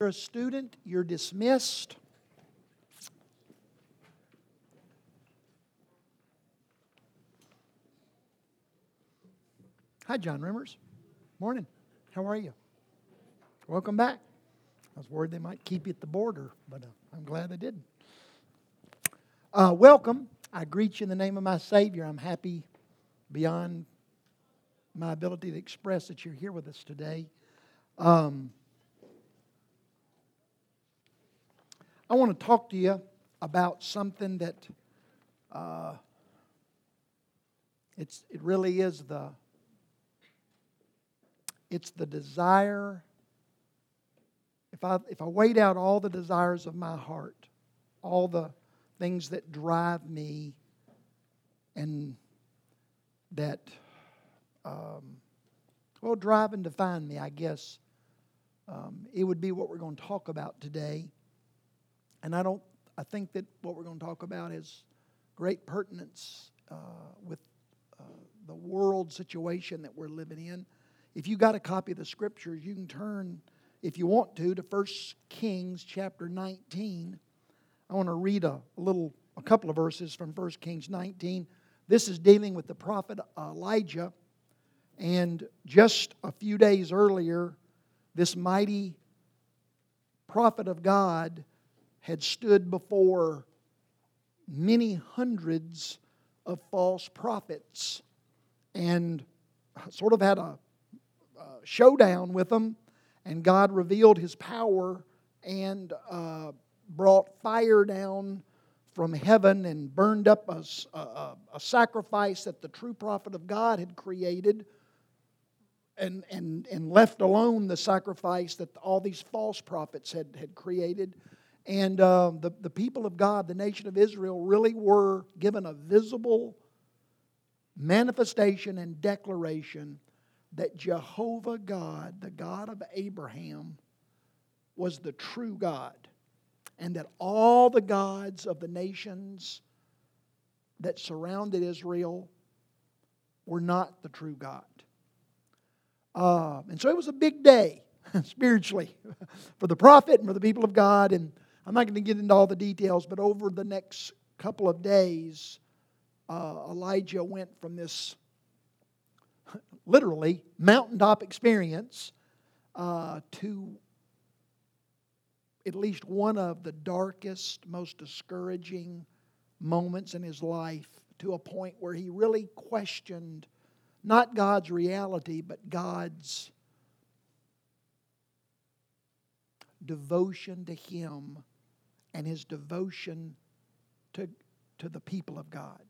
you're a student, you're dismissed. Hi, John Rimmers. Morning. How are you? Welcome back. I was worried they might keep you at the border, but uh, I'm glad they didn't. Uh, welcome. I greet you in the name of my Savior. I'm happy beyond my ability to express that you're here with us today. Um, I want to talk to you about something that uh, it's, it really is the it's the desire. If I, if I weighed out all the desires of my heart all the things that drive me and that um, well drive and define me i guess um, it would be what we're going to talk about today and I don't, I think that what we're going to talk about is great pertinence uh, with uh, the world situation that we're living in. If you got a copy of the scriptures, you can turn, if you want to, to 1 Kings chapter 19. I want to read a, a little, a couple of verses from 1 Kings 19. This is dealing with the prophet Elijah. And just a few days earlier, this mighty prophet of God had stood before many hundreds of false prophets and sort of had a, a showdown with them. And God revealed his power and uh, brought fire down from heaven and burned up a, a, a, sacrifice that the true prophet of God had created and, and, and left alone the sacrifice that all these false prophets had, had created. And uh, the, the people of God, the nation of Israel, really were given a visible manifestation and declaration that Jehovah God, the God of Abraham, was the true God, and that all the gods of the nations that surrounded Israel were not the true God. Uh, and so it was a big day spiritually for the prophet and for the people of God. And I'm not going to get into all the details, but over the next couple of days, uh, Elijah went from this literally mountaintop experience uh, to at least one of the darkest, most discouraging moments in his life to a point where he really questioned not God's reality, but God's devotion to him and his devotion to, to the people of God.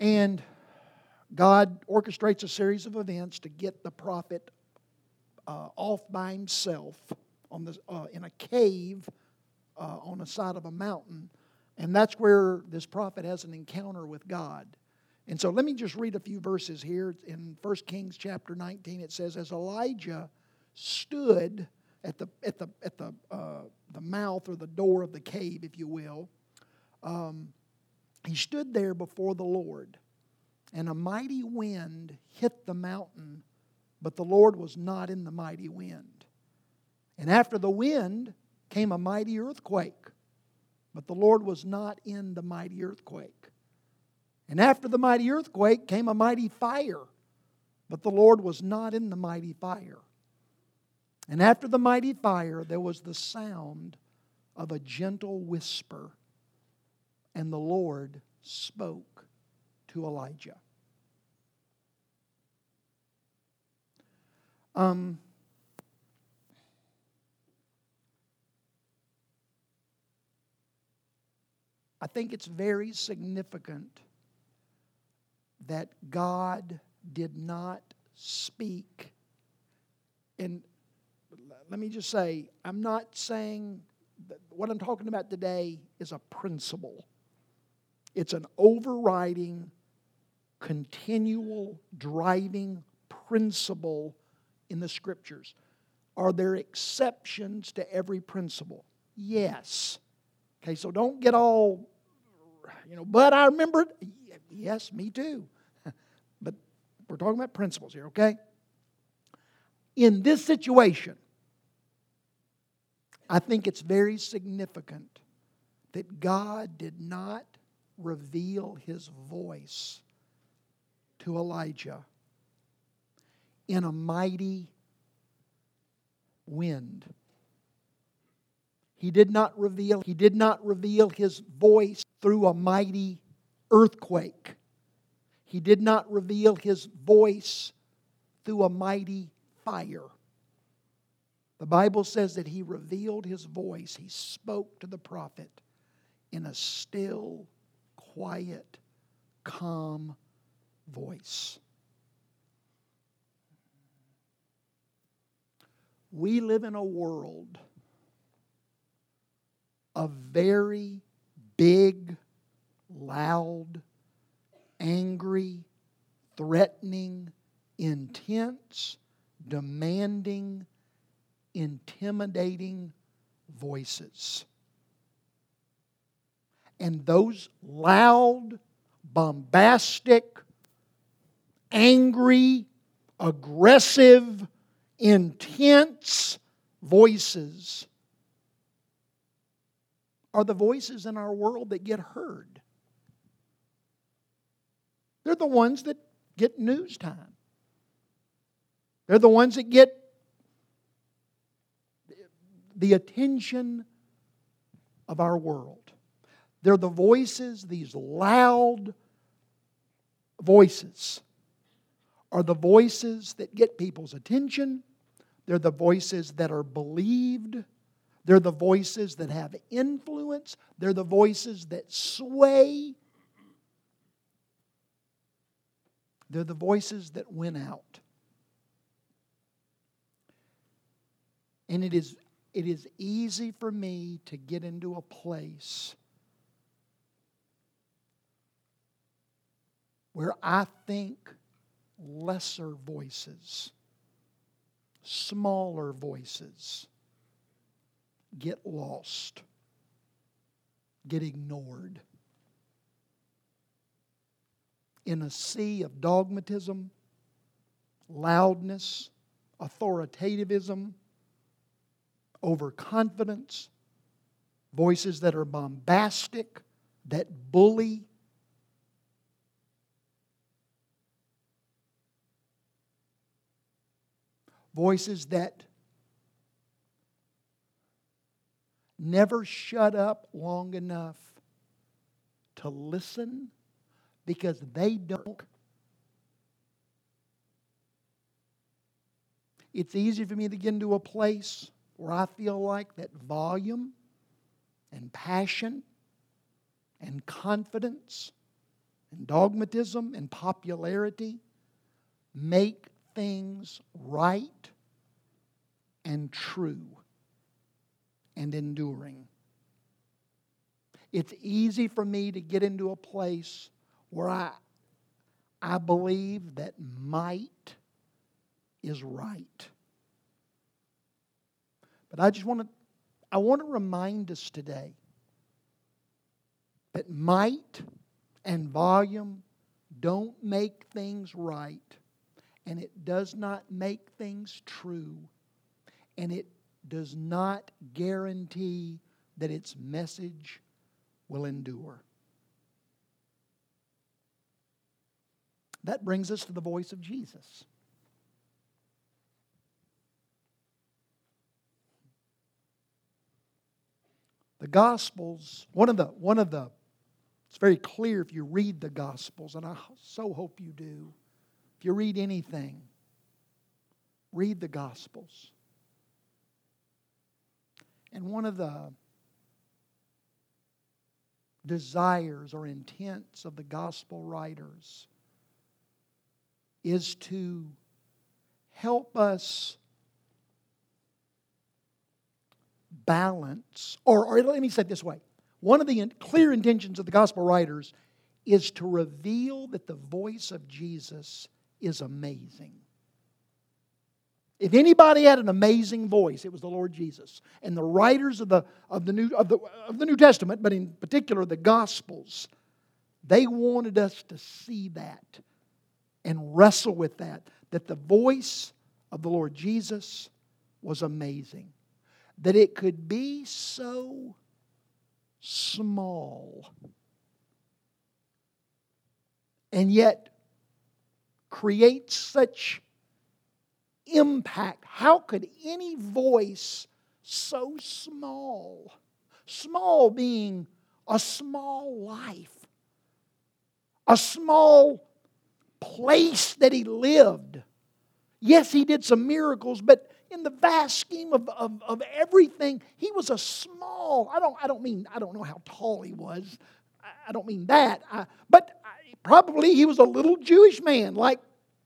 And God orchestrates a series of events to get the prophet uh, off by himself on the, uh, in a cave uh, on the side of a mountain. And that's where this prophet has an encounter with God. And so let me just read a few verses here. In 1 Kings chapter 19, it says, As Elijah stood at the, at the, at the, uh, the mouth or the door of the cave, if you will, um, he stood there before the Lord, and a mighty wind hit the mountain, but the Lord was not in the mighty wind. And after the wind came a mighty earthquake, but the Lord was not in the mighty earthquake. And after the mighty earthquake came a mighty fire, but the Lord was not in the mighty fire. And after the mighty fire, there was the sound of a gentle whisper, and the Lord spoke to Elijah. Um, I think it's very significant that God did not speak. And let me just say, I'm not saying what I'm talking about today is a principle. It's an overriding, continual, driving principle in the scriptures. Are there exceptions to every principle? Yes. Okay, so don't get all, you know, but I remember it. Yes, me too. but we're talking about principles here, okay? In this situation, I think it's very significant that God did not reveal his voice to Elijah in a mighty wind. He did not reveal he did not reveal his voice through a mighty earthquake. He did not reveal his voice through a mighty fire. The Bible says that he revealed his voice. He spoke to the prophet in a still, quiet, calm voice. We live in a world of very big, loud, angry, threatening, intense, demanding, intimidating voices. And those loud, bombastic, angry, aggressive, intense voices are the voices in our world that get heard. They're the ones that get news time. They're the ones that get the attention of our world. They're the voices, these loud voices, are the voices that get people's attention. They're the voices that are believed. They're the voices that have influence. They're the voices that sway. They're the voices that win out. And it is, it is easy for me to get into a place where I think lesser voices, smaller voices, get lost, get ignored. In a sea of dogmatism, loudness, authoritativism, overconfidence, voices that are bombastic, that bully, voices that never shut up long enough to listen because they don't. It's easy for me to get into a place where I feel like that volume and passion and confidence and dogmatism and popularity make things right and true and enduring. It's easy for me to get into a place where I, I believe that might is right. But I just want to I want to remind us today that might and volume don't make things right and it does not make things true and it does not guarantee that its message will endure. That brings us to the voice of Jesus. The Gospels, one of the, one of the, it's very clear if you read the Gospels, and I so hope you do. If you read anything, read the Gospels. And one of the desires or intents of the gospel writers is to help us balance, or, or let me say it this way. One of the clear intentions of the gospel writers is to reveal that the voice of Jesus is amazing. If anybody had an amazing voice, it was the Lord Jesus. And the writers of the, of the, New, of the, of the New Testament, but in particular the Gospels, they wanted us to see that and wrestle with that, that the voice of the Lord Jesus was amazing. That it could be so small and yet create such impact? How could any voice so small, small being a small life, a small place that he lived? Yes, he did some miracles, but in the vast scheme of, of, of everything, he was a small, I don't, I don't mean, I don't know how tall he was. I, I don't mean that. I, but I, probably he was a little Jewish man, like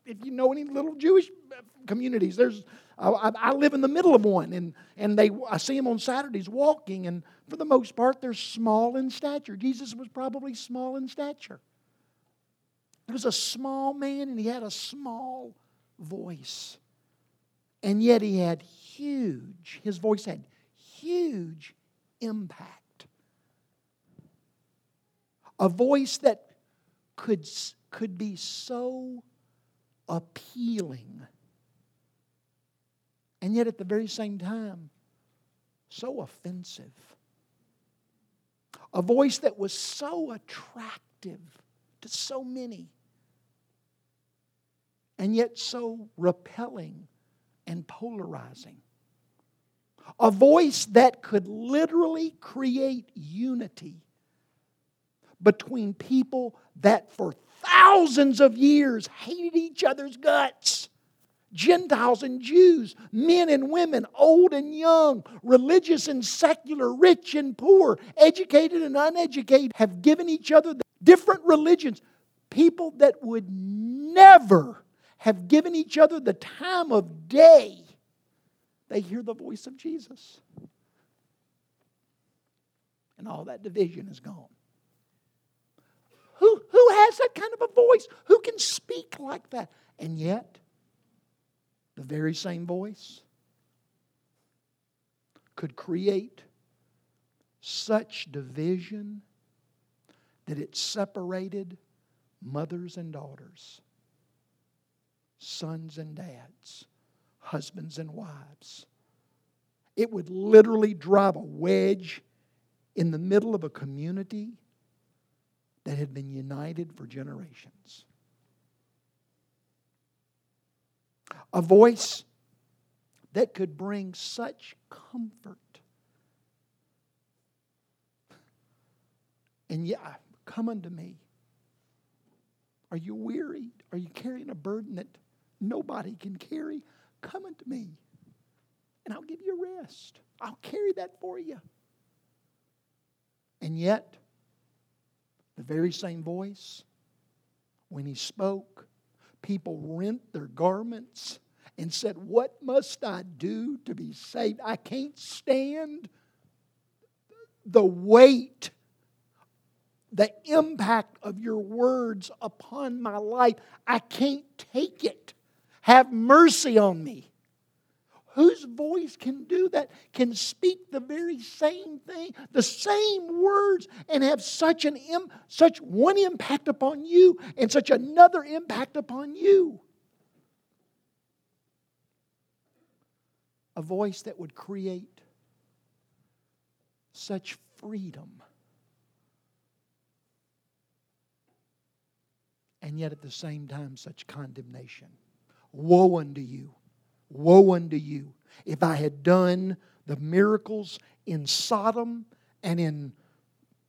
if you know any little Jewish uh, communities, there's I, live in the middle of one, and, and they, I see them on Saturdays walking, and for the most part, they're small in stature. Jesus was probably small in stature. He was a small man, and he had a small voice. And yet he had huge, his voice had huge impact. A voice that could, could be so appealing, and yet at the very same time, so offensive. A voice that was so attractive to so many, and yet so repelling and polarizing. A voice that could literally create unity between people that for thousands of years hated each other's guts. Gentiles and Jews, men and women, old and young, religious and secular, rich and poor, educated and uneducated, have given each other different religions. People that would never have given each other the time of day, they hear the voice of Jesus. And all that division is gone. Who, who has that kind of a voice? Who can speak like that? And yet, the very same voice could create such division that it separated mothers and daughters sons and dads, husbands and wives. It would literally drive a wedge in the middle of a community that had been united for generations. A voice that could bring such comfort. And yeah, come unto me. Are you weary? Are you carrying a burden that nobody can carry, come unto me and I'll give you rest. I'll carry that for you. And yet, the very same voice, when he spoke, people rent their garments and said, What must I do to be saved? I can't stand the weight the impact of your words upon my life. I can't take it. Have mercy on me. Whose voice can do that? Can speak the very same thing, the same words, and have such an such one impact upon you and such another impact upon you? A voice that would create such freedom. And yet at the same time, such condemnation. Woe unto you! Woe unto you! If I had done the miracles in Sodom and in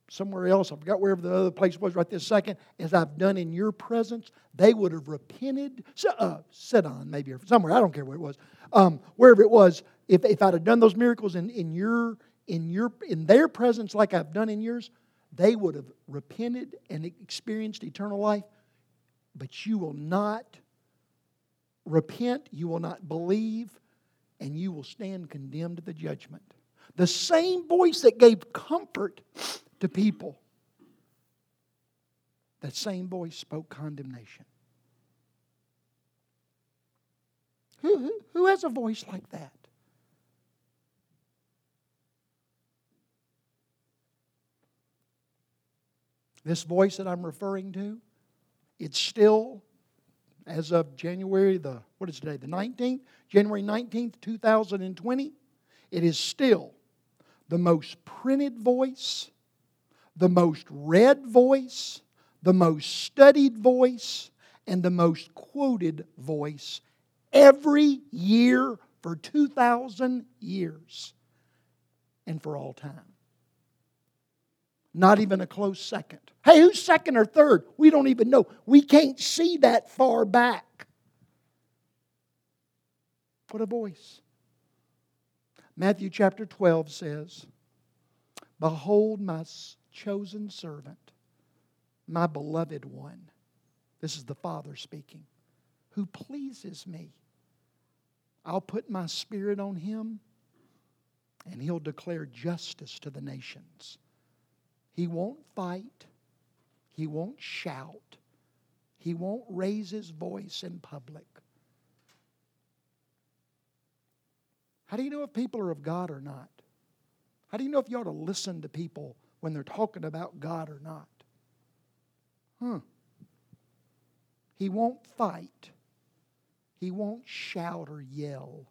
somewhere else, I forgot wherever the other place was right this second, as I've done in your presence, they would have repented. Uh, Sidon, maybe, or somewhere, I don't care where it was. Um, wherever it was, if, if I'd have done those miracles in, in, your, in, your, in their presence like I've done in yours, they would have repented and experienced eternal life. But you will not repent, you will not believe, and you will stand condemned to the judgment. The same voice that gave comfort to people, that same voice spoke condemnation. Who, who, who has a voice like that? This voice that I'm referring to, it's still as of January the, what is today, the 19th? January 19th, 2020. it is still the most printed voice, the most read voice, the most studied voice, and the most quoted voice every year for 2,000 years and for all time. Not even a close second. Hey, who's second or third? We don't even know. We can't see that far back. What a voice. Matthew chapter 12 says, Behold my chosen servant, my beloved one. This is the Father speaking, who pleases me. I'll put my spirit on him, and he'll declare justice to the nations. He won't fight, he won't shout, he won't raise his voice in public. How do you know if people are of God or not? How do you know if you ought to listen to people when they're talking about God or not? Hmm. He won't fight. He won't shout or yell.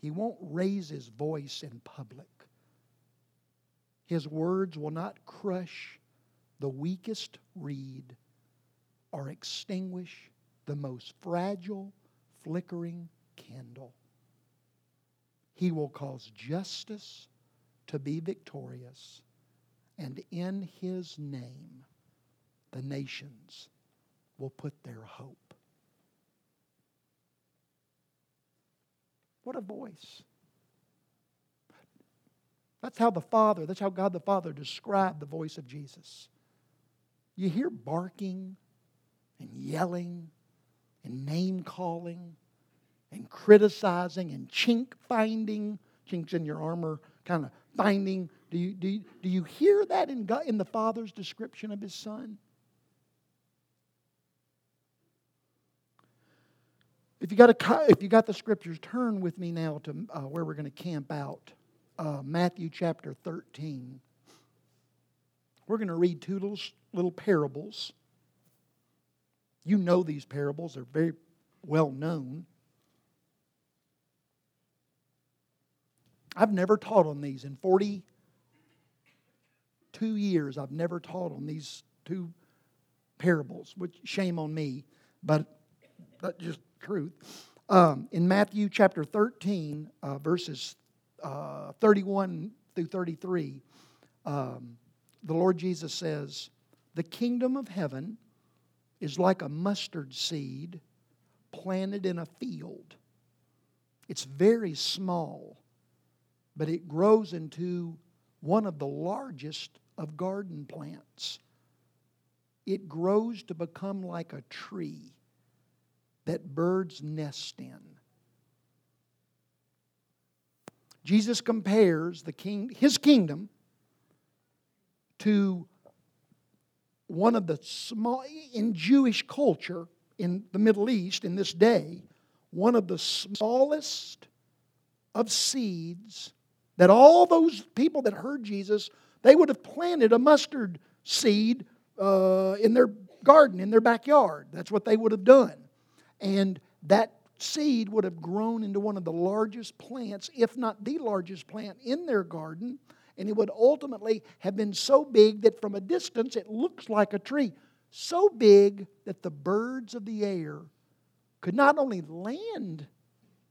He won't raise his voice in public. His words will not crush the weakest reed or extinguish the most fragile, flickering candle. He will cause justice to be victorious, and in his name, the nations will put their hope. What a voice. That's how the Father, that's how God the Father described the voice of Jesus. You hear barking and yelling and name calling and criticizing and chink finding, chinks in your armor, kind of finding. Do you, do you, do you hear that in, God, in the Father's description of His Son? If you got a, if you got the scriptures, turn with me now to uh, where we're going to camp out. Uh, Matthew chapter 13. We're going to read two little, little parables. You know these parables, they're very well known. I've never taught on these. In 42 years, I've never taught on these two parables, which shame on me, but that just truth. Um, in Matthew chapter 13, uh, verses uh, 31 through 33, um, the Lord Jesus says, The kingdom of heaven is like a mustard seed planted in a field. It's very small, but it grows into one of the largest of garden plants. It grows to become like a tree that birds nest in. Jesus compares the king, his kingdom to one of the small, in Jewish culture in the Middle East in this day, one of the smallest of seeds that all those people that heard Jesus, they would have planted a mustard seed uh, in their garden, in their backyard. That's what they would have done. And that seed would have grown into one of the largest plants, if not the largest plant in their garden. And it would ultimately have been so big that from a distance it looks like a tree. So big that the birds of the air could not only land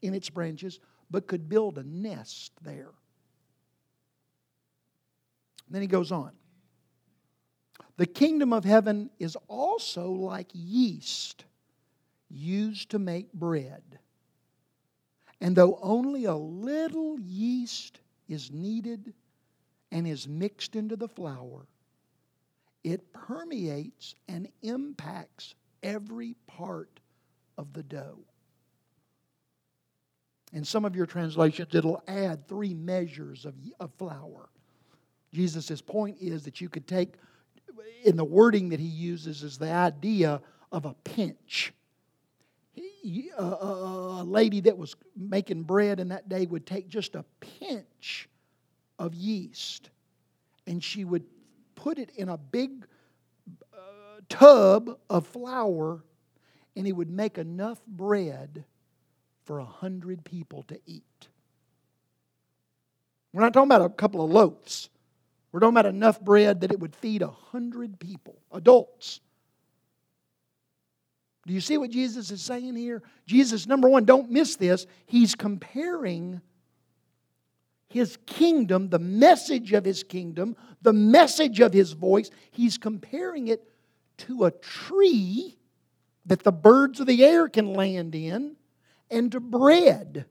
in its branches, but could build a nest there. And then he goes on. The kingdom of heaven is also like yeast used to make bread. And though only a little yeast is needed and is mixed into the flour, it permeates and impacts every part of the dough. In some of your translations, it'll add three measures of, of flour. Jesus' point is that you could take, in the wording that he uses, is the idea of a pinch a lady that was making bread in that day would take just a pinch of yeast and she would put it in a big uh, tub of flour and he would make enough bread for a hundred people to eat. We're not talking about a couple of loaves. We're talking about enough bread that it would feed a hundred people, adults. Do you see what Jesus is saying here? Jesus, number one, don't miss this. He's comparing his kingdom, the message of his kingdom, the message of his voice, he's comparing it to a tree that the birds of the air can land in and to bread,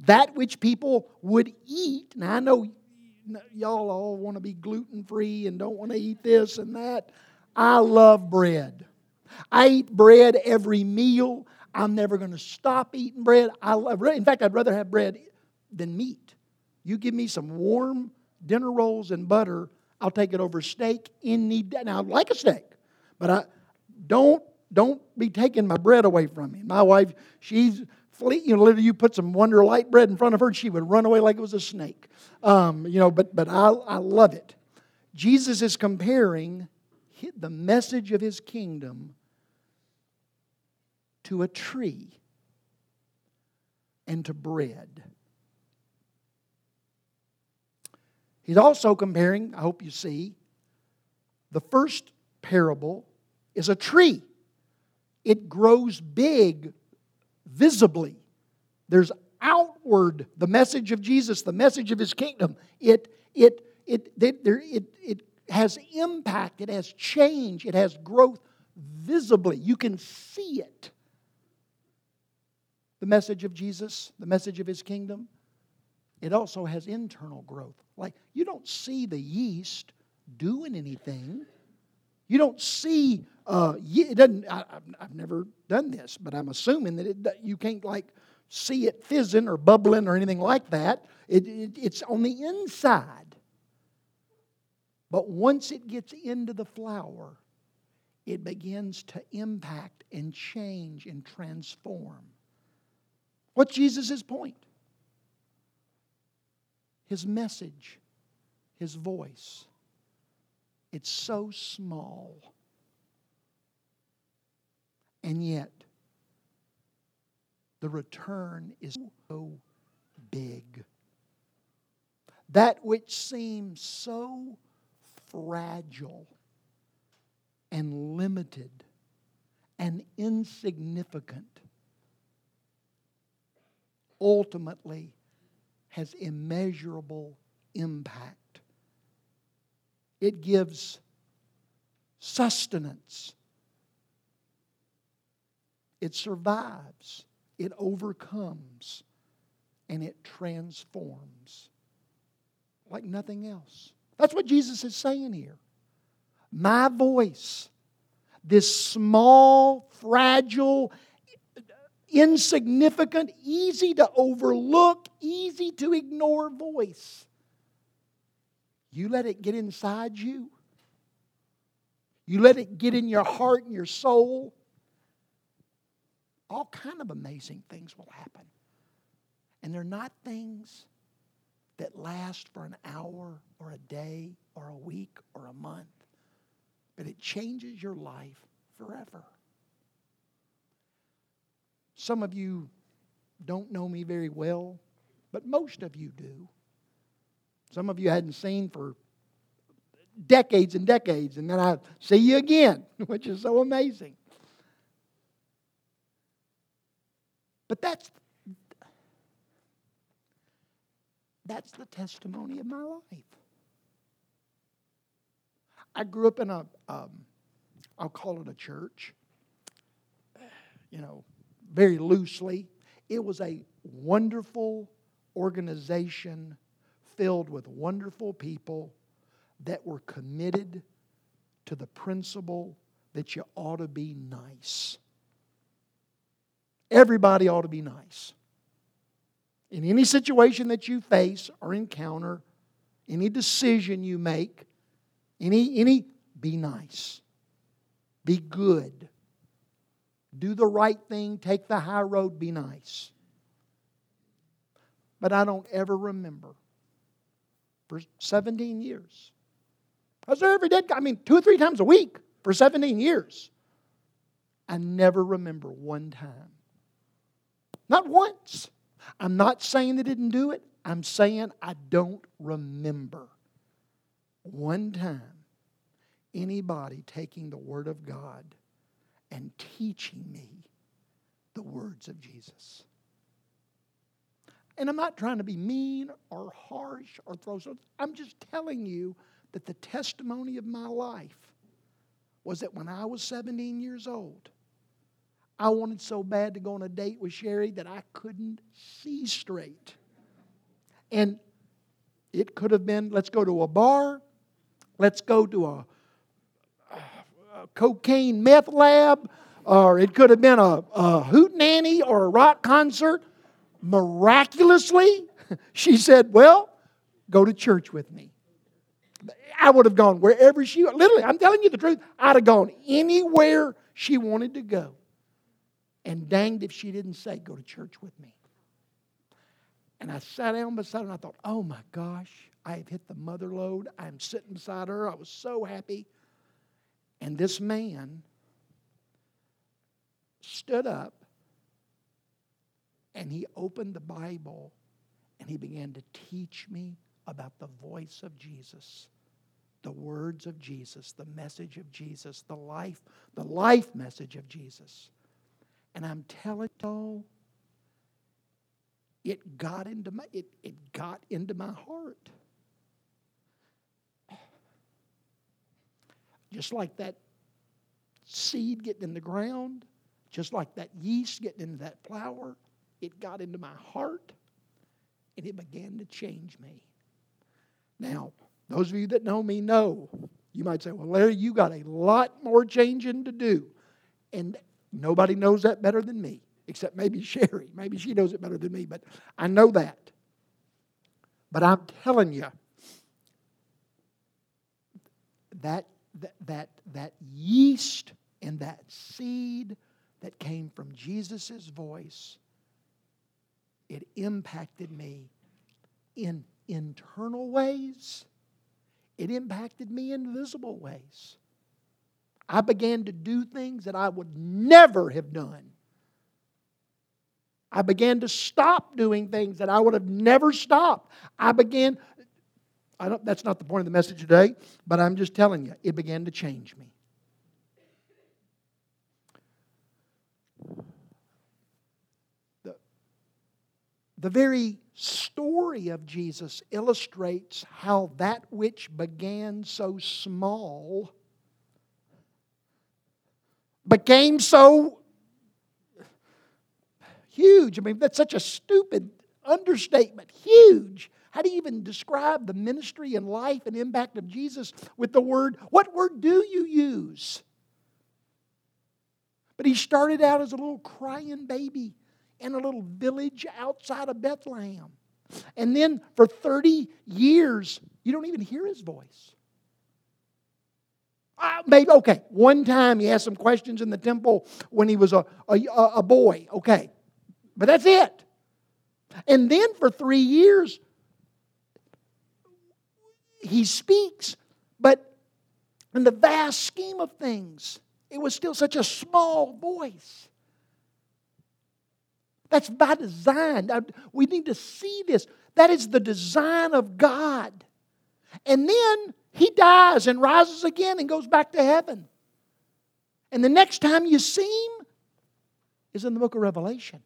that which people would eat. Now, I know y'all all want to be gluten free and don't want to eat this and that. I love bread. I eat bread every meal. I'm never going to stop eating bread. I in fact, I'd rather have bread than meat. You give me some warm dinner rolls and butter, I'll take it over steak any day. Now, I like a steak, but I don't don't be taking my bread away from me. My wife, she's fleet. You know, literally, you put some Wonder Light bread in front of her, she would run away like it was a snake. Um, you know, but but I I love it. Jesus is comparing the message of his kingdom to a tree and to bread. He's also comparing, I hope you see, the first parable is a tree. It grows big visibly. There's outward the message of Jesus, the message of his kingdom. It it it it, it, it has impact, it has change, it has growth visibly. You can see it. The message of Jesus, the message of his kingdom, it also has internal growth. Like you don't see the yeast doing anything. You don't see uh, it doesn't. I, have never done this, but I'm assuming that it, you can't like see it fizzing or bubbling or anything like that. It, it, it's on the inside. But once it gets into the flour, it begins to impact and change and transform. What's Jesus' point? His message, his voice. It's so small. And yet, the return is so big. That which seems so fragile and limited and insignificant ultimately has immeasurable impact. It gives sustenance it survives, it overcomes, and it transforms like nothing else. That's what Jesus is saying here. My voice, this small, fragile, insignificant, easy to overlook, easy to ignore voice. You let it get inside you. You let it get in your heart and your soul all kind of amazing things will happen. And they're not things that last for an hour or a day or a week or a month, but it changes your life forever. Some of you don't know me very well, but most of you do. Some of you hadn't seen for decades and decades, and then I see you again, which is so amazing. But that's that's the testimony of my life. I grew up in a, um, I'll call it a church, you know, very loosely. It was a wonderful organization filled with wonderful people that were committed to the principle that you ought to be nice. Everybody ought to be nice. In any situation that you face or encounter, any decision you make, any, any, be nice. Be good. Do the right thing. Take the high road. Be nice. But I don't ever remember for 17 years. I was there every day, I mean, two or three times a week for 17 years. I never remember one time not once. I'm not saying they didn't do it. I'm saying I don't remember one time anybody taking the Word of God and teaching me the words of Jesus. And I'm not trying to be mean or harsh or throw something. I'm just telling you that the testimony of my life was that when I was 17 years old, I wanted so bad to go on a date with Sherry that I couldn't see straight. And it could have been let's go to a bar, let's go to a, a cocaine meth lab, or it could have been a, a hootenanny or a rock concert. Miraculously, she said, Well, go to church with me. I would have gone wherever she, literally, I'm telling you the truth, I'd have gone anywhere she wanted to go. And danged if she didn't say, Go to church with me. And I sat down beside her and I thought, Oh my gosh, I have hit the mother lode. I'm sitting beside her. I was so happy. And this man stood up and he opened the Bible and he began to teach me about the voice of Jesus, the words of Jesus, the message of Jesus, the life, the life message of Jesus. And I'm telling you, it got into my it, it got into my heart. Just like that seed getting in the ground, just like that yeast getting into that flour, it got into my heart and it began to change me. Now, those of you that know me know, you might say, well, Larry, you got a lot more changing to do. And Nobody knows that better than me, except maybe Sherry. Maybe she knows it better than me, but I know that. But I'm telling you, that, that, that, that yeast and that seed that came from Jesus' voice, it impacted me in internal ways, it impacted me in visible ways. I began to do things that I would never have done. I began to stop doing things that I would have never stopped. I began, I don't, that's not the point of the message today, but I'm just telling you, it began to change me. The, the very story of Jesus illustrates how that which began so small became so huge. I mean, that's such a stupid understatement. Huge. How do you even describe the ministry and life and impact of Jesus with the word? What word do you use? But he started out as a little crying baby in a little village outside of Bethlehem. And then for 30 years, you don't even hear his voice. Uh, maybe, okay, one time he asked some questions in the temple when he was a, a, a boy, okay. But that's it. And then for three years, he speaks, but in the vast scheme of things, it was still such a small voice. That's by design. We need to see this. That is the design of God. And then he dies and rises again and goes back to heaven. And the next time you see him is in the book of Revelation.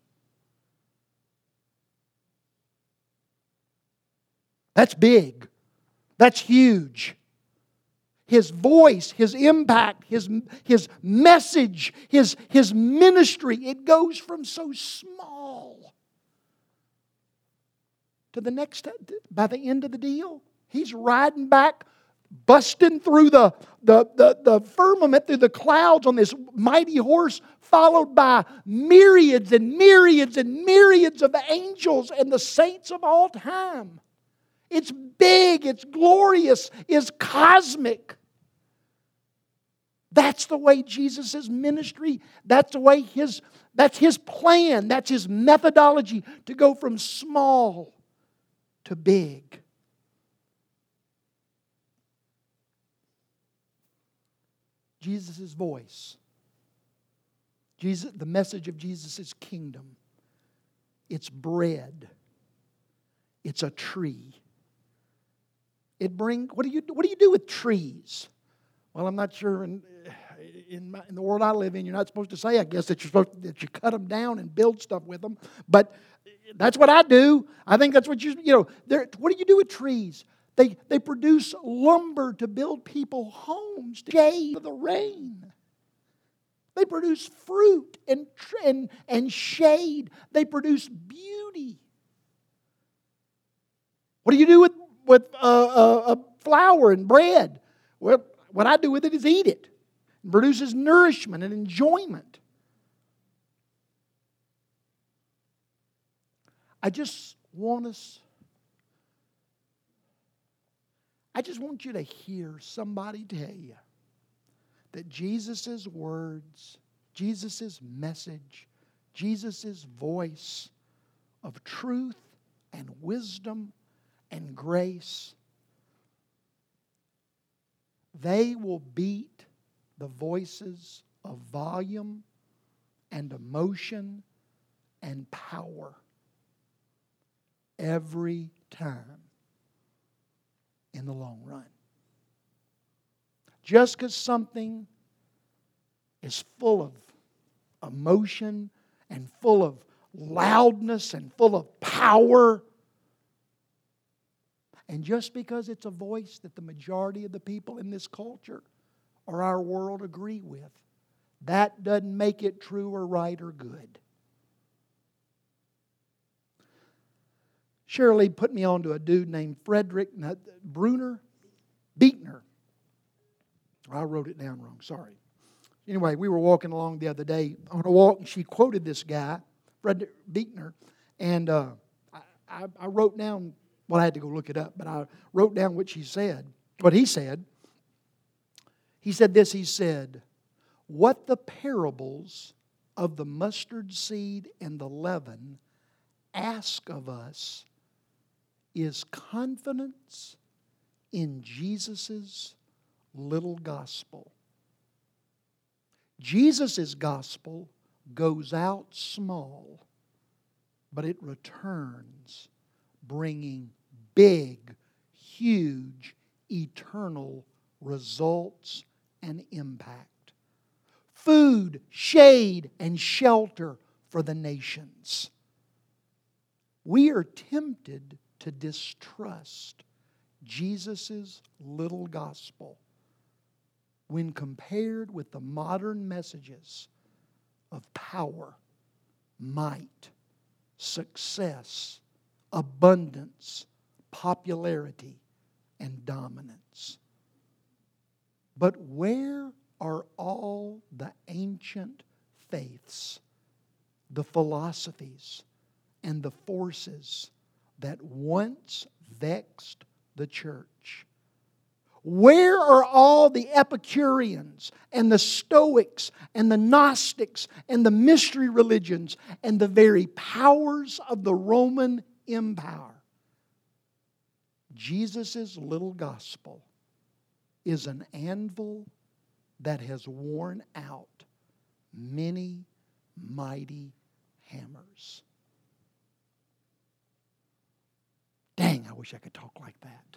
That's big. That's huge. His voice, his impact, his, his message, his, his ministry, it goes from so small to the next, by the end of the deal, he's riding back busting through the, the, the, the, firmament, through the clouds on this mighty horse, followed by myriads and myriads and myriads of angels and the saints of all time. It's big, it's glorious, it's cosmic. That's the way Jesus' ministry, that's the way his, that's his plan, that's his methodology to go from small to big. Jesus' voice. Jesus, the message of Jesus' kingdom it's bread, it's a tree. It bring what do you what do you do with trees? Well, I'm not sure. In, in, my, in the world I live in, you're not supposed to say, I guess, that you're supposed to, that you cut them down and build stuff with them. But that's what I do. I think that's what you you know. What do you do with trees? They they produce lumber to build people homes, to shade the rain. They produce fruit and, and, and shade. They produce beauty. What do you do with, with a, uh, uh, flour and bread? Well, what I do with it is eat it. It produces nourishment and enjoyment. I just want us, I just want you to hear somebody tell you that Jesus' words, Jesus' message, Jesus' voice of truth and wisdom and grace, they will beat the voices of volume and emotion and power every time in the long run. Just because something is full of emotion and full of loudness and full of power, and just because it's a voice that the majority of the people in this culture or our world agree with, that doesn't make it true or right or good. Shirley put me on to a dude named Frederick Bruner, Buechner. I wrote it down wrong, sorry. Anyway, we were walking along the other day on a walk, and she quoted this guy, Frederick Buechner, and uh, I, I, wrote down, well, I had to go look it up, but I wrote down what she said, what he said. He said this, he said, What the parables of the mustard seed and the leaven ask of us is confidence in Jesus' little gospel. Jesus' gospel goes out small, but it returns bringing big, huge, eternal results and impact. Food, shade, and shelter for the nations. We are tempted to distrust Jesus' little gospel when compared with the modern messages of power, might, success, abundance, popularity, and dominance. But where are all the ancient faiths, the philosophies, and the forces that once vexed the church? Where are all the Epicureans and the Stoics and the Gnostics and the mystery religions and the very powers of the Roman Empire? Jesus' little gospel is an anvil that has worn out many mighty hammers. Dang, I wish I could talk like that.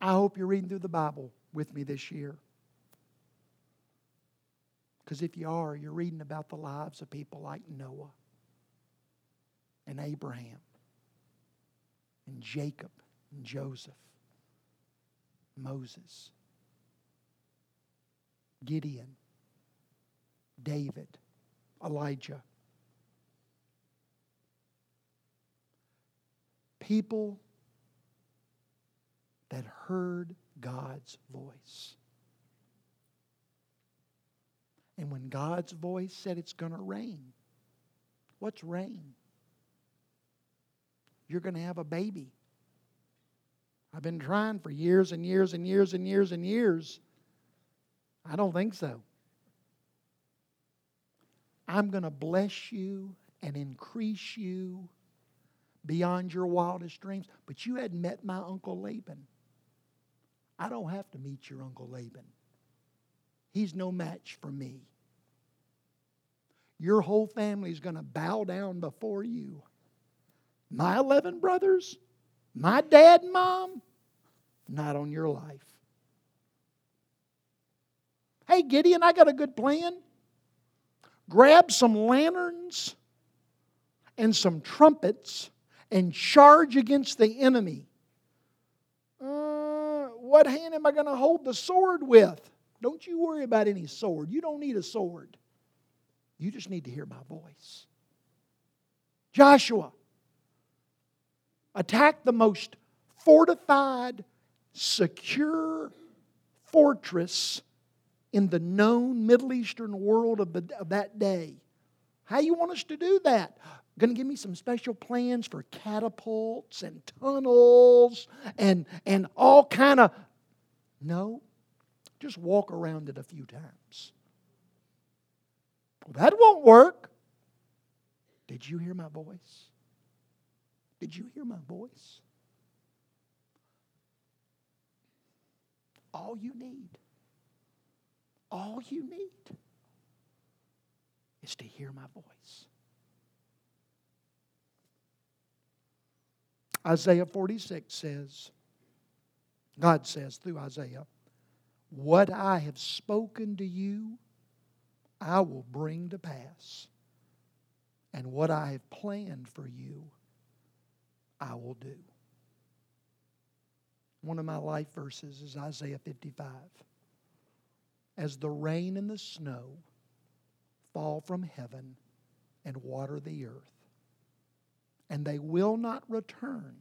I hope you're reading through the Bible with me this year. Because if you are, you're reading about the lives of people like Noah and Abraham and Jacob and Joseph, Moses, Gideon, David, Elijah. People that heard God's voice. And when God's voice said it's going to rain, what's rain? You're going to have a baby. I've been trying for years and years and years and years and years. I don't think so. I'm going to bless you and increase you beyond your wildest dreams. But you hadn't met my Uncle Laban. I don't have to meet your Uncle Laban. He's no match for me. Your whole family is going to bow down before you. My 11 brothers, my dad and mom, not on your life. Hey, Gideon, I got a good plan. Grab some lanterns and some trumpets and charge against the enemy. What hand am I going to hold the sword with? Don't you worry about any sword. You don't need a sword. You just need to hear my voice. Joshua, attack the most fortified, secure fortress in the known Middle Eastern world of, the, of that day. How you want us to do that? Going to give me some special plans for catapults and tunnels and, and all kind of. No, just walk around it a few times. Well, that won't work. Did you hear my voice? Did you hear my voice? All you need, all you need is to hear my voice. Isaiah 46 says, God says through Isaiah, What I have spoken to you, I will bring to pass. And what I have planned for you, I will do. One of my life verses is Isaiah 55. As the rain and the snow fall from heaven and water the earth, and they will not return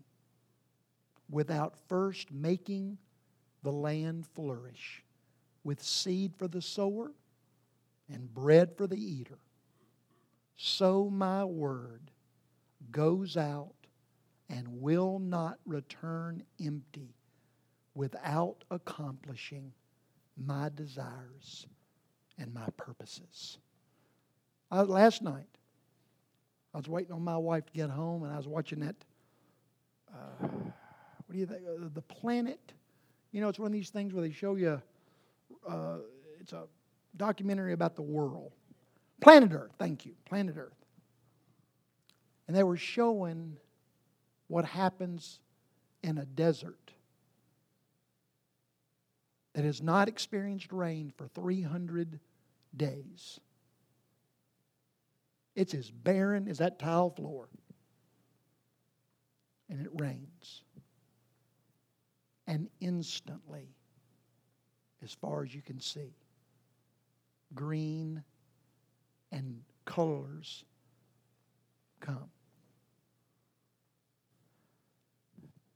without first making the land flourish with seed for the sower and bread for the eater. So my word goes out and will not return empty without accomplishing my desires and my purposes. I, last night, I was waiting on my wife to get home, and I was watching that. Uh, what do you think? Uh, the planet. You know, it's one of these things where they show you. Uh, it's a documentary about the world. Planet Earth. Thank you, Planet Earth. And they were showing what happens in a desert that has not experienced rain for 300 days. It's as barren as that tile floor. And it rains. And instantly, as far as you can see, green and colors come.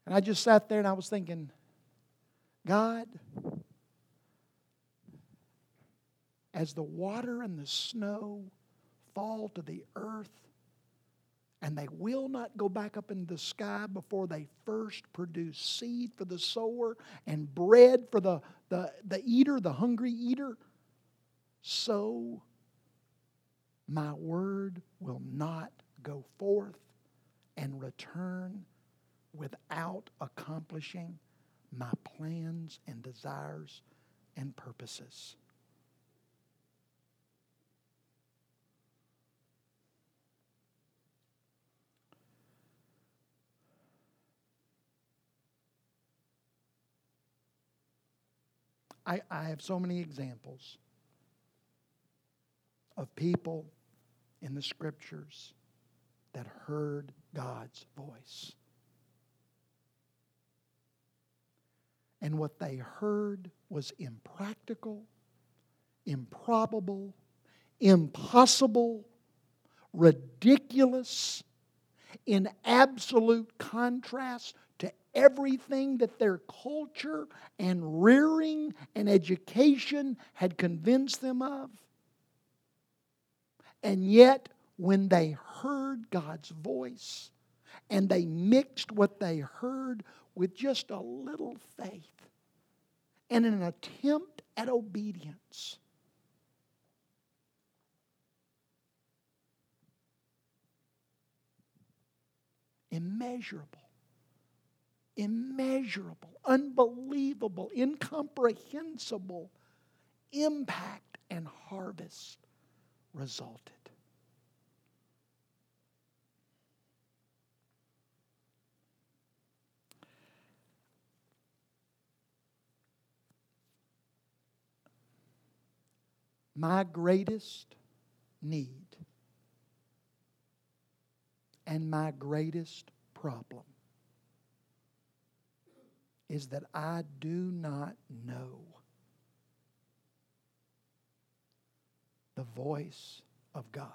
And I just sat there and I was thinking, God, as the water and the snow fall to the earth, and they will not go back up into the sky before they first produce seed for the sower and bread for the, the, the eater, the hungry eater, so my word will not go forth and return without accomplishing my plans and desires and purposes. I, I have so many examples of people in the scriptures that heard God's voice. And what they heard was impractical, improbable, impossible, ridiculous, in absolute contrast everything that their culture and rearing and education had convinced them of. And yet, when they heard God's voice and they mixed what they heard with just a little faith and an attempt at obedience, immeasurable, immeasurable, unbelievable, incomprehensible impact and harvest resulted. My greatest need and my greatest problem is that I do not know the voice of God.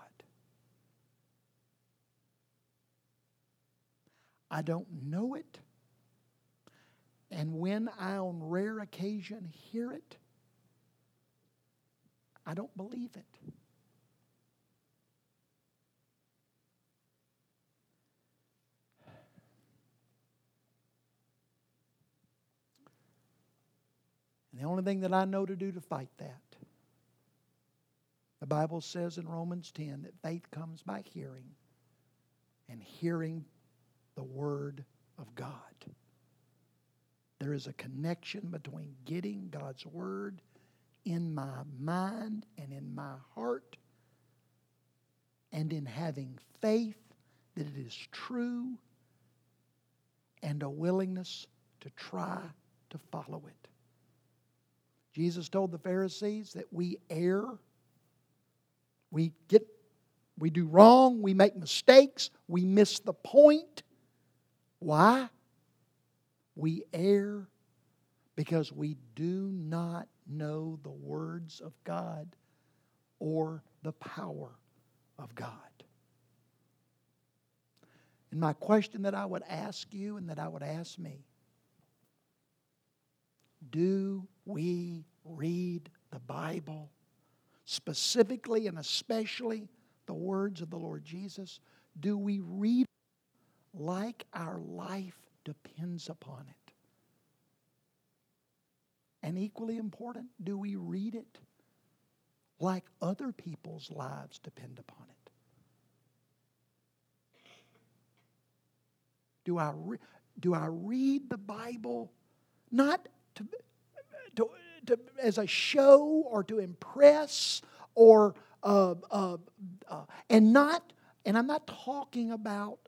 I don't know it. And when I, on rare occasion, hear it, I don't believe it. Only thing that I know to do to fight that, the Bible says in Romans 10 that faith comes by hearing, and hearing the Word of God. There is a connection between getting God's Word in my mind and in my heart, and in having faith that it is true, and a willingness to try to follow it. Jesus told the Pharisees that we err, we get we do wrong, we make mistakes, we miss the point. Why? We err because we do not know the words of God or the power of God. And my question that I would ask you and that I would ask me do we read the Bible, specifically and especially the words of the Lord Jesus? Do we read like our life depends upon it? And equally important, do we read it like other people's lives depend upon it? Do I, re- do I read the Bible not to, to, to, as a show or to impress or uh, uh, uh, and not and I'm not talking about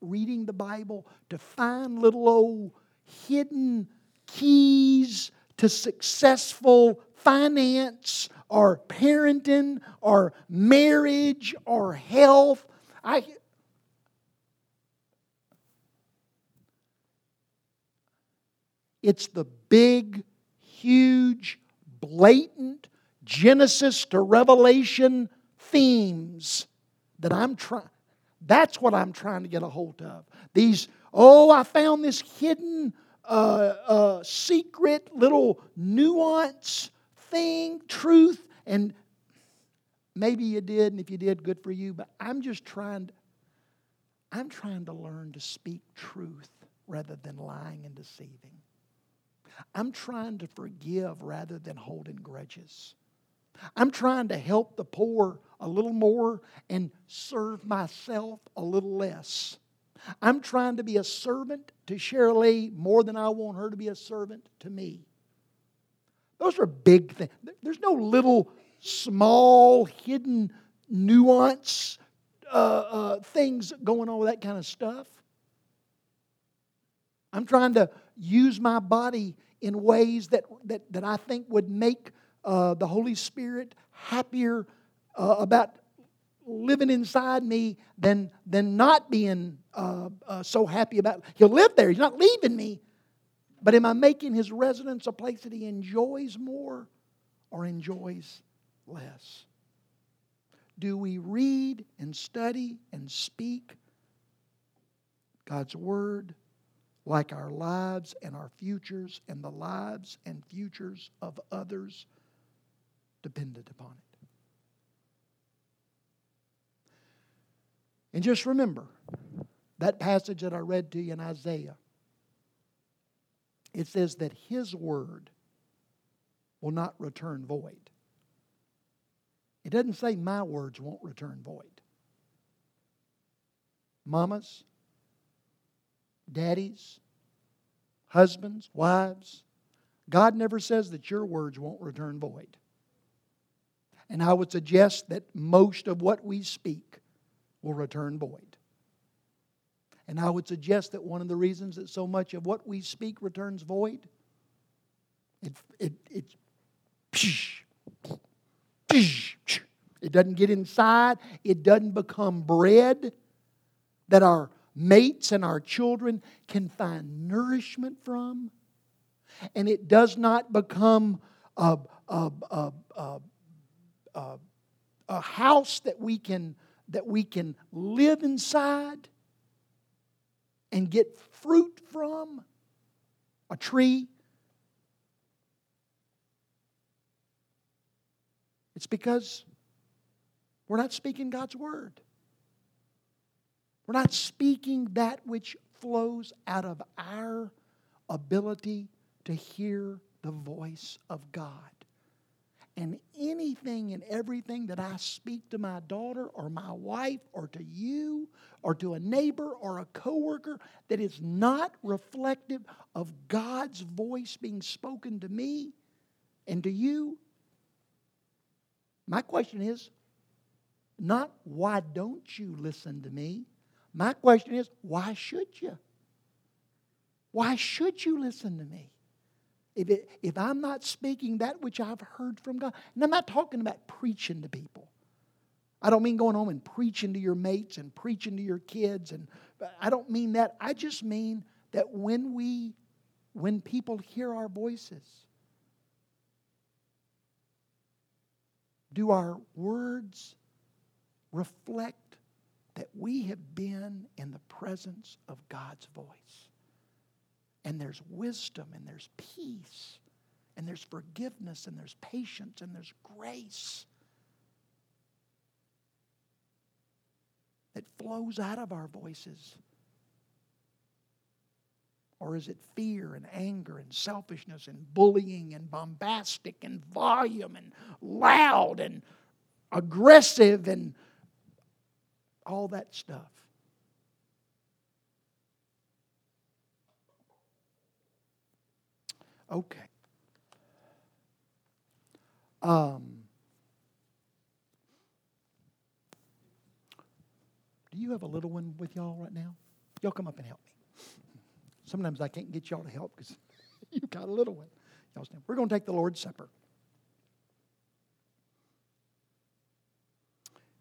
reading the Bible to find little old hidden keys to successful finance or parenting or marriage or health. I It's the big, huge, blatant Genesis to Revelation themes that I'm trying. That's what I'm trying to get a hold of. These, oh, I found this hidden, uh, uh, secret little nuance thing, truth, and maybe you did, and if you did, good for you. But I'm just trying. To, I'm trying to learn to speak truth rather than lying and deceiving. I'm trying to forgive rather than holding grudges. I'm trying to help the poor a little more and serve myself a little less. I'm trying to be a servant to Shirley more than I want her to be a servant to me. Those are big things. There's no little, small, hidden nuance uh, uh, things going on with that kind of stuff. I'm trying to use my body in ways that, that, that I think would make uh, the Holy Spirit happier uh, about living inside me than, than not being uh, uh, so happy about. He'll live there. He's not leaving me. But am I making his residence a place that he enjoys more or enjoys less? Do we read and study and speak God's Word like our lives and our futures and the lives and futures of others dependent upon it. And just remember that passage that I read to you in Isaiah. It says that His word will not return void. It doesn't say my words won't return void. Mamas, daddies, husbands, wives, God never says that your words won't return void. And I would suggest that most of what we speak will return void. And I would suggest that one of the reasons that so much of what we speak returns void, it, it, it, it doesn't get inside, it doesn't become bread that our mates and our children can find nourishment from. And it does not become a, a, a, a, a, house that we, can, that we can live inside and get fruit from, a tree. It's because we're not speaking God's word. We're not speaking that which flows out of our ability to hear the voice of God. And anything and everything that I speak to my daughter or my wife or to you or to a neighbor or a coworker that is not reflective of God's voice being spoken to me and to you, my question is not why don't you listen to me? My question is, why should you? Why should you listen to me? If, it, if I'm not speaking that which I've heard from God, and I'm not talking about preaching to people. I don't mean going home and preaching to your mates and preaching to your kids, and I don't mean that. I just mean that when we, when people hear our voices, do our words reflect that we have been in the presence of God's voice. And there's wisdom, and there's peace, and there's forgiveness, and there's patience, and there's grace that flows out of our voices. Or is it fear and anger and selfishness and bullying and bombastic and volume and loud and aggressive and all that stuff. Okay. Um, do you have a little one with y'all right now? Y'all come up and help me. Sometimes I can't get y'all to help because you've got a little one. Y'all. We're going to take the Lord's Supper.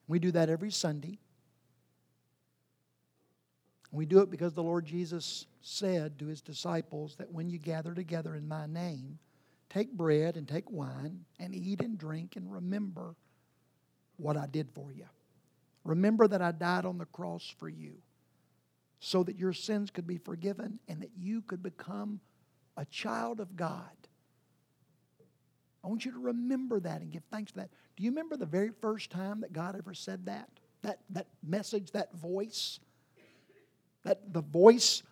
We do that every Sunday. We do it because the Lord Jesus said to his disciples that when you gather together in my name, take bread and take wine and eat and drink and remember what I did for you. Remember that I died on the cross for you so that your sins could be forgiven and that you could become a child of God. I want you to remember that and give thanks for that. Do you remember the very first time that God ever said that? That, that message, that voice? That the voice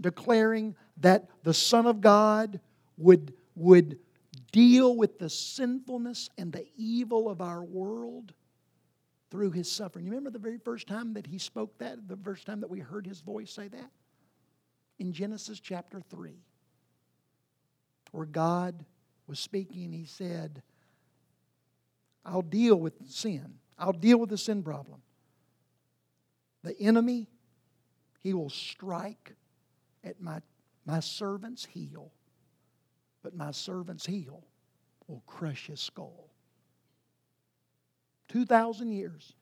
declaring that the Son of God would, would deal with the sinfulness and the evil of our world through his suffering. You remember the very first time that he spoke that, the first time that we heard his voice say that? In Genesis chapter 3, where God was speaking, he said, I'll deal with sin. I'll deal with the sin problem. The enemy he will strike at my, my servant's heel, but my servant's heel will crush his skull. 2,000 years.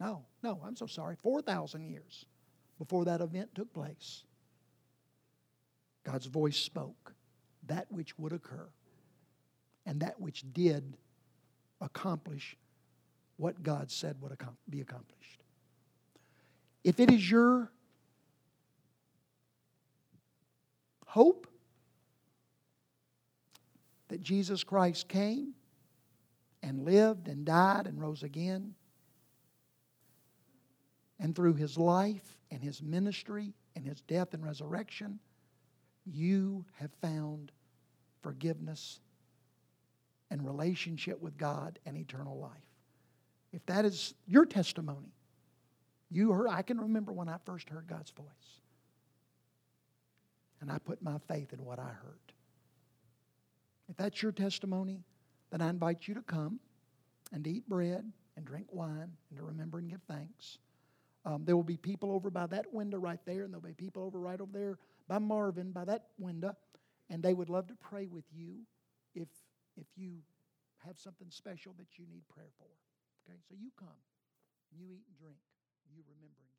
No, no, I'm so sorry. 4,000 years before that event took place. God's voice spoke that which would occur and that which did accomplish what God said would be accomplished. If it is your hope that Jesus Christ came and lived and died and rose again. And through his life and his ministry and his death and resurrection, you have found forgiveness and relationship with God and eternal life. If that is your testimony, you heard, I can remember when I first heard God's voice. And I put my faith in what I heard. If that's your testimony, then I invite you to come and to eat bread and drink wine and to remember and give thanks. Um, there will be people over by that window right there, and there'll be people over right over there by Marvin by that window, and they would love to pray with you if if you have something special that you need prayer for. Okay, so you come, you eat and drink, you remember and.